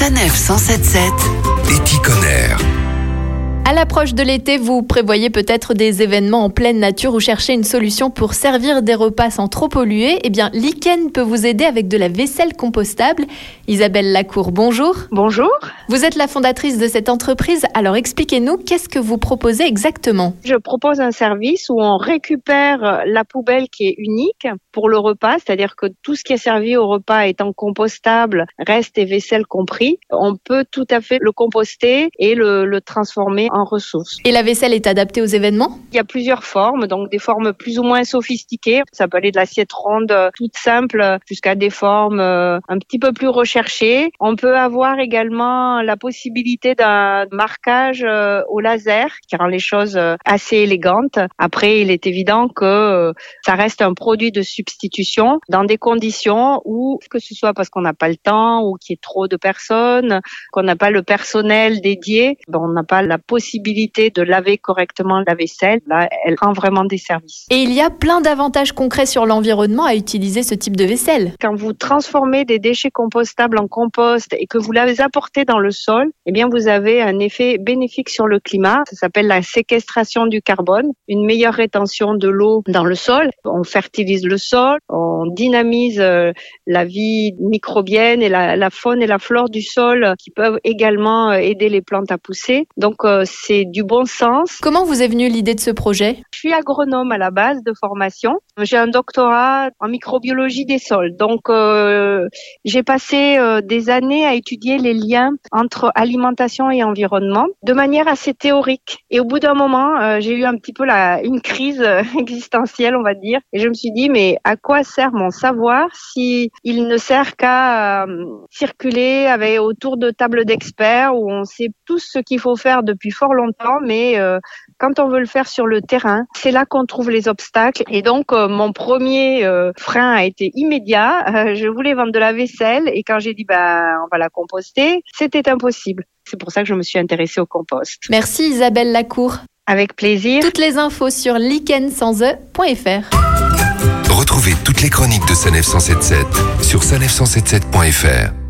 Sanef 177 Éticonner. À l'approche de l'été, vous prévoyez peut-être des événements en pleine nature ou cherchez une solution pour servir des repas sans trop polluer. Eh bien, Lichen peut vous aider avec de la vaisselle compostable. Isabelle Lacour, bonjour. Bonjour. Vous êtes la fondatrice de cette entreprise, alors expliquez-nous qu'est-ce que vous proposez exactement? Je propose un service où on récupère la poubelle qui est unique pour le repas, c'est-à-dire que tout ce qui est servi au repas étant compostable, reste et vaisselle compris, on peut tout à fait le composter et le, le transformer en ressources. Et la vaisselle est adaptée aux événements? Il y a plusieurs formes, donc des formes plus ou moins sophistiquées. Ça peut aller de l'assiette ronde euh, toute simple jusqu'à des formes euh, un petit peu plus recherchées. On peut avoir également la possibilité d'un marquage euh, au laser qui rend les choses assez élégantes. Après, il est évident que ça reste un produit de substitution dans des conditions où, que ce soit parce qu'on n'a pas le temps ou qu'il y ait trop de personnes, qu'on n'a pas le personnel dédié, ben, on n'a pas la possibilité de laver correctement la vaisselle. Là, elle rend vraiment des services. Et il y a plein d'avantages concrets sur l'environnement à utiliser ce type de vaisselle. Quand vous transformez des déchets compostables en compost et que vous les apportez dans le sol, eh bien, vous avez un effet bénéfique sur le climat. Ça s'appelle la séquestration du carbone, une meilleure rétention de l'eau dans le sol. On fertilise le sol, on dynamise euh, la vie microbienne et la, la faune et la flore du sol qui peuvent également euh, aider les plantes à pousser. Donc, euh, c'est du bon sens. Comment vous est venue l'idée de ce projet? Je suis agronome à la base de formation. J'ai un doctorat en microbiologie des sols. Donc, euh, j'ai passé euh, des années à étudier les liens entre alimentation et environnement de manière assez théorique. Et au bout d'un moment, euh, j'ai eu un petit peu la, une crise existentielle, on va dire. Et je me suis dit, mais à quoi sert mon savoir si il ne sert qu'à circuler avec, autour de tables d'experts où on sait tout ce qu'il faut faire depuis fort longtemps, mais euh, quand on veut le faire sur le terrain, c'est là qu'on trouve les obstacles. Et donc, euh, mon premier euh, frein a été immédiat. Euh, je voulais vendre de la vaisselle et quand j'ai dit, bah, on va la composter, c'était impossible. C'est pour ça que je me suis intéressée au compost. Merci Isabelle Lacour. Avec plaisir. Toutes les infos sur likensanse.fr. Retrouvez toutes les chroniques de Sanef 177 sur sanef177.fr.